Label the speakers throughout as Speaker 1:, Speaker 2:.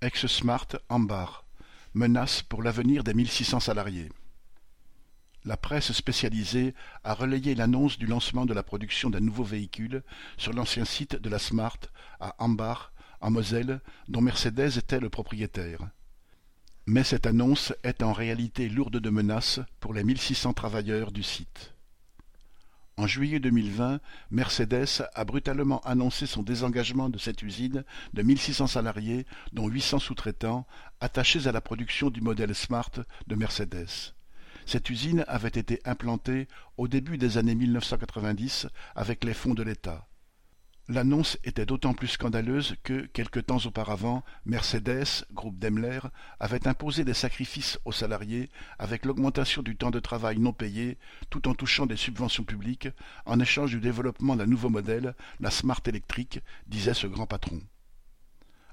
Speaker 1: Ex-Smart Ambar, menace pour l'avenir des mille six cents salariés. La presse spécialisée a relayé l'annonce du lancement de la production d'un nouveau véhicule sur l'ancien site de la Smart à Ambach, en Moselle, dont Mercedes était le propriétaire. Mais cette annonce est en réalité lourde de menaces pour les mille six cents travailleurs du site. En juillet 2020, Mercedes a brutalement annoncé son désengagement de cette usine de 1600 salariés, dont 800 sous-traitants, attachés à la production du modèle Smart de Mercedes. Cette usine avait été implantée au début des années 1990 avec les fonds de l'État. L'annonce était d'autant plus scandaleuse que, quelque temps auparavant, Mercedes, groupe Daimler, avait imposé des sacrifices aux salariés avec l'augmentation du temps de travail non payé, tout en touchant des subventions publiques, en échange du développement d'un nouveau modèle, la Smart électrique, disait ce grand patron.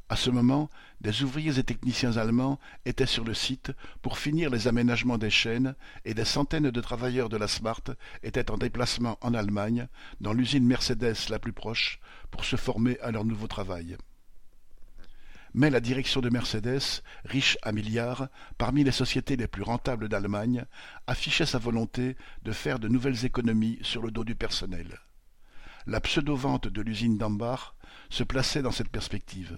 Speaker 1: À ce moment, des ouvriers et techniciens allemands étaient sur le site pour finir les aménagements des chaînes et des centaines de travailleurs de la Smart étaient en déplacement en Allemagne, dans l'usine Mercedes la plus proche, pour se former à leur nouveau travail. Mais la direction de Mercedes, riche à milliards, parmi les sociétés les plus rentables d'Allemagne, affichait sa volonté de faire de nouvelles économies sur le dos du personnel. La pseudo-vente de l'usine d'Ambach se plaçait dans cette perspective.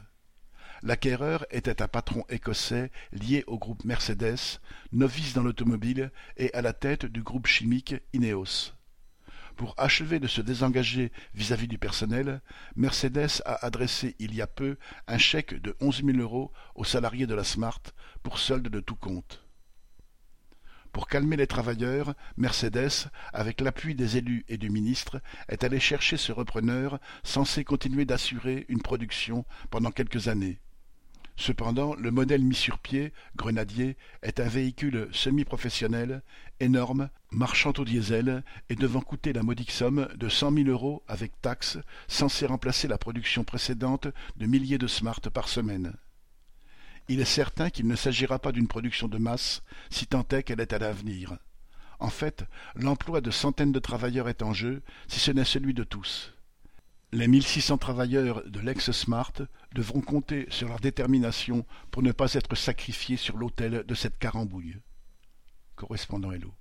Speaker 1: L'acquéreur était un patron écossais lié au groupe Mercedes, novice dans l'automobile et à la tête du groupe chimique Ineos. Pour achever de se désengager vis-à-vis du personnel, Mercedes a adressé il y a peu un chèque de onze mille euros aux salariés de la Smart pour solde de tout compte. Pour calmer les travailleurs, Mercedes, avec l'appui des élus et du ministre, est allé chercher ce repreneur censé continuer d'assurer une production pendant quelques années. Cependant, le modèle mis sur pied, Grenadier, est un véhicule semi-professionnel, énorme, marchant au diesel et devant coûter la modique somme de cent mille euros avec taxes, censé remplacer la production précédente de milliers de Smart par semaine. Il est certain qu'il ne s'agira pas d'une production de masse, si tant est qu'elle est à l'avenir. En fait, l'emploi de centaines de travailleurs est en jeu, si ce n'est celui de tous. Les mille six cents travailleurs de l'ex-Smart devront compter sur leur détermination pour ne pas être sacrifiés sur l'autel de cette carambouille. Correspondant Hello.